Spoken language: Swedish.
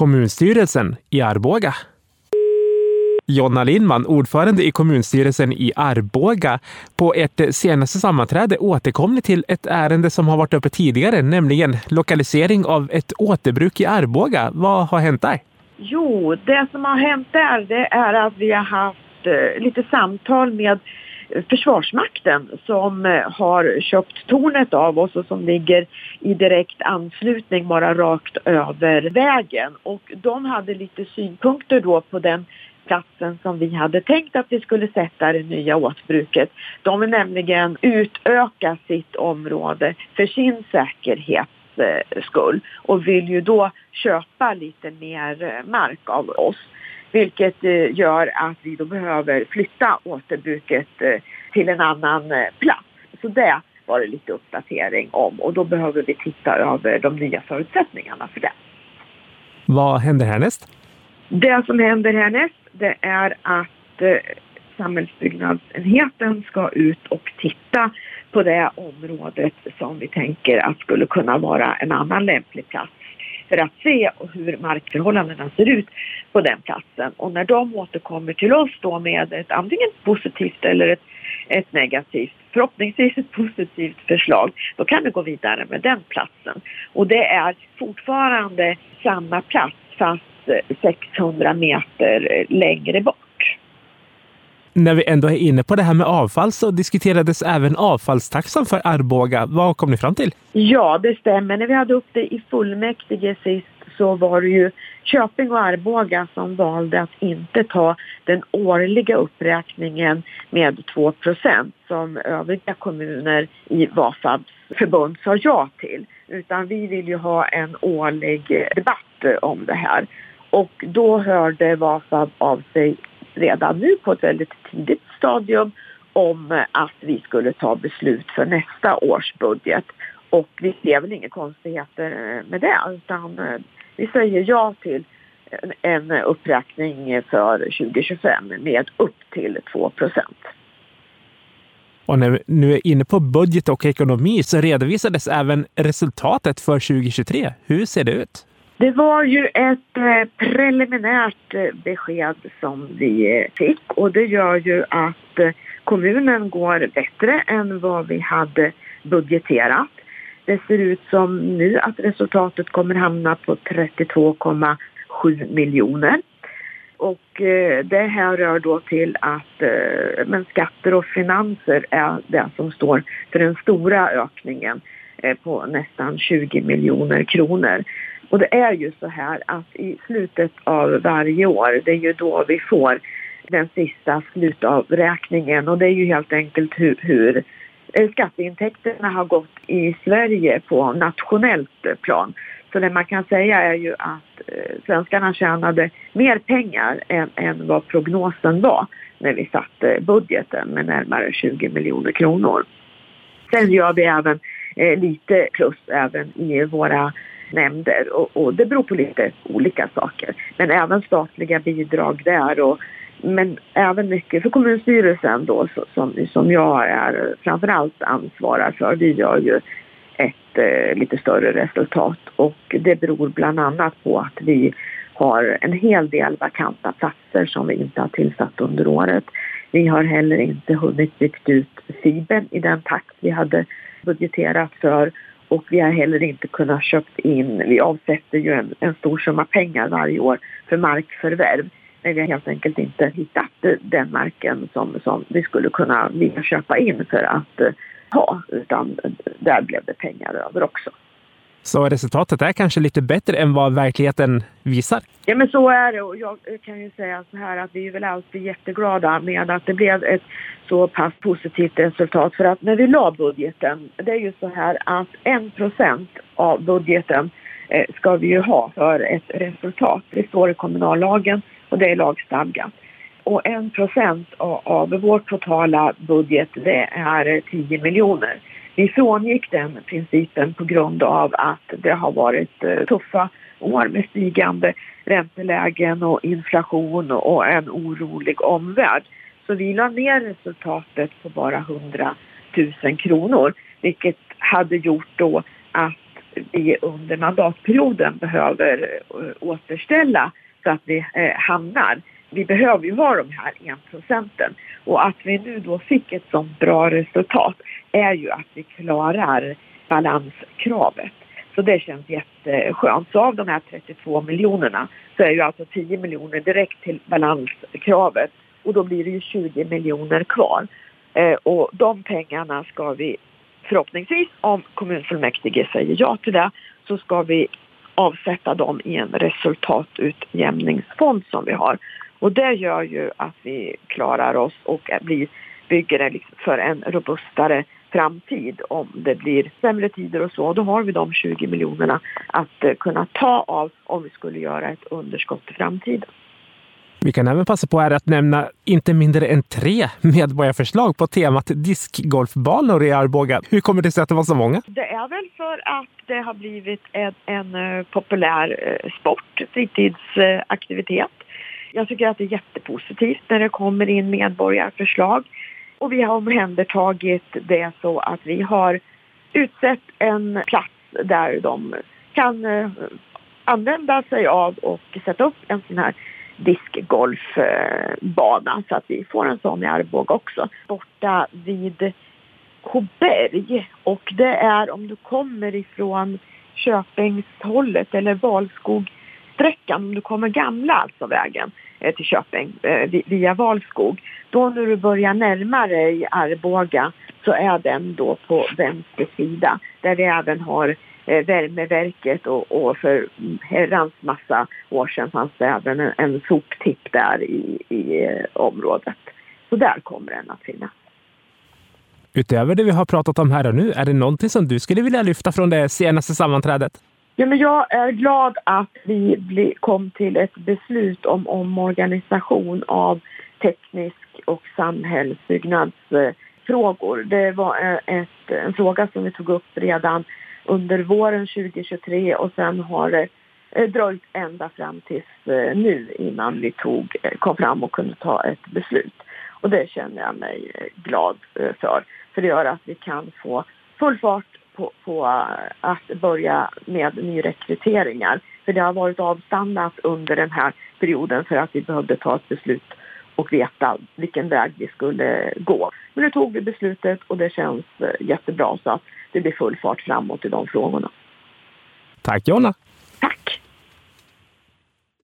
kommunstyrelsen i Arboga. Jonna Lindman, ordförande i kommunstyrelsen i Arboga. På ert senaste sammanträde återkom ni till ett ärende som har varit uppe tidigare, nämligen lokalisering av ett återbruk i Arboga. Vad har hänt där? Jo, det som har hänt där det är att vi har haft eh, lite samtal med Försvarsmakten som eh, har köpt tornet av oss och som ligger i direkt anslutning bara rakt över vägen. Och de hade lite synpunkter då på den platsen som vi hade tänkt att vi skulle sätta det nya åtbruket. De vill nämligen utöka sitt område för sin säkerhets eh, skull och vill ju då köpa lite mer eh, mark av oss. Vilket eh, gör att vi då behöver flytta återbruket eh, till en annan eh, plats. Så det var det lite uppdatering om och då behöver vi titta över de nya förutsättningarna för det. Vad händer härnäst? Det som händer härnäst det är att samhällsbyggnadsenheten ska ut och titta på det området som vi tänker att skulle kunna vara en annan lämplig plats för att se hur markförhållandena ser ut på den platsen. Och när de återkommer till oss då med ett antingen positivt eller ett, ett negativt, förhoppningsvis ett positivt förslag, då kan vi gå vidare med den platsen. Och det är fortfarande samma plats fast 600 meter längre bort. När vi ändå är inne på det här med avfall så diskuterades även avfallstaxan för Arboga. Vad kom ni fram till? Ja, det stämmer. När vi hade upp det i fullmäktige sist så var det ju Köping och Arboga som valde att inte ta den årliga uppräkningen med 2% som övriga kommuner i Vasabs förbund sa ja till. Utan vi vill ju ha en årlig debatt om det här. Och då hörde Vasab av sig redan nu på ett väldigt tidigt stadium om att vi skulle ta beslut för nästa års budget. Och vi ser väl inga konstigheter eh, med det utan eh, vi säger ja till en uppräkning för 2025 med upp till 2 procent. Och när vi nu är inne på budget och ekonomi så redovisades även resultatet för 2023. Hur ser det ut? Det var ju ett eh, preliminärt eh, besked som vi eh, fick och det gör ju att eh, kommunen går bättre än vad vi hade budgeterat. Det ser ut som nu att resultatet kommer hamna på 32,7 miljoner. Och det här rör då till att men skatter och finanser är det som står för den stora ökningen på nästan 20 miljoner kronor. Och det är ju så här att i slutet av varje år, det är ju då vi får den sista slutavräkningen och det är ju helt enkelt hur, hur skatteintäkterna har gått i Sverige på nationellt plan. Så det man kan säga är ju att eh, svenskarna tjänade mer pengar än, än vad prognosen var när vi satte budgeten med närmare 20 miljoner kronor. Sen gör vi även eh, lite plus även i våra nämnder och, och, det beror på lite olika saker. Men även statliga bidrag där och men även mycket för kommunstyrelsen då som, som jag är framförallt ansvarar för. Vi gör ju ett eh, lite större resultat och det beror bland annat på att vi har en hel del vakanta platser som vi inte har tillsatt under året. Vi har heller inte hunnit byggt ut fibern i den takt vi hade budgeterat för och vi har heller inte kunnat köpt in, vi avsätter ju en, en stor summa pengar varje år för markförvärv. Men vi har helt enkelt inte hittat den marken som, som vi skulle kunna vilja köpa in för att eh, ha, utan där blev det pengar över också. Så resultatet är kanske lite bättre än vad verkligheten visar? Ja, men så är det. Och jag kan ju säga så här att vi är väl alltid jätteglada med att det blev ett så pass positivt resultat. För att när vi la budgeten, det är ju så här att en procent av budgeten eh, ska vi ju ha för ett resultat. Det står i kommunallagen och det är lagstadgat. Och en procent av vår totala budget det är 10 miljoner. Vi frångick den principen på grund av att det har varit eh, tuffa år med stigande räntelägen och inflation och en orolig omvärld. Så vi la ner resultatet på bara 100 000 kronor vilket hade gjort då att vi under mandatperioden behöver eh, återställa så att vi eh, hamnar vi behöver ju ha de här 1 procenten. Och att vi nu då fick ett sånt bra resultat är ju att vi klarar balanskravet. Så det känns jätteskönt. Så av de här 32 miljonerna så är ju alltså 10 miljoner direkt till balanskravet och då blir det ju 20 miljoner kvar. Eh, och de pengarna ska vi förhoppningsvis, om kommunfullmäktige säger ja till det, så ska vi avsätta dem i en resultatutjämningsfond som vi har. Och det gör ju att vi klarar oss och blir, bygger liksom för en robustare framtid om det blir sämre tider och så. Då har vi de 20 miljonerna att eh, kunna ta av om vi skulle göra ett underskott i framtiden. Vi kan även passa på här att nämna inte mindre än tre medborgarförslag på temat diskgolfbanor i Arboga. Hur kommer det sig att det var så många? Det är väl för att det har blivit en, en eh, populär eh, sport, fritidsaktivitet. Jag tycker att det är jättepositivt när det kommer in medborgarförslag. Och vi har omhändertagit det så att vi har utsett en plats där de kan eh, använda sig av och sätta upp en sån här diskgolfbana så att vi får en sån i Arboga också. Borta vid Koberg och det är om du kommer ifrån Köpingshållet eller Valskog sträckan, om du kommer gamla alltså vägen eh, till Köping eh, via Valskog, då när du börjar närma dig Arboga så är den då på vänster sida där vi även har eh, värmeverket och, och för herrans massa år sedan fanns det även en, en soptipp där i, i eh, området. Så där kommer den att finnas. Utöver det vi har pratat om här och nu, är det någonting som du skulle vilja lyfta från det senaste sammanträdet? Ja, men jag är glad att vi kom till ett beslut om omorganisation av teknisk och samhällsbyggnadsfrågor. Det var eh, ett, en fråga som vi tog upp redan under våren 2023 och sen har det eh, dröjt ända fram tills eh, nu innan vi tog, kom fram och kunde ta ett beslut. Och det känner jag mig glad för. För det gör att vi kan få full fart på, på eh, att börja med nyrekryteringar. För det har varit avstannat under den här perioden för att vi behövde ta ett beslut och veta vilken väg vi skulle gå. Men nu tog vi beslutet och det känns eh, jättebra så att det blir full fart framåt i de frågorna. Tack Jonna!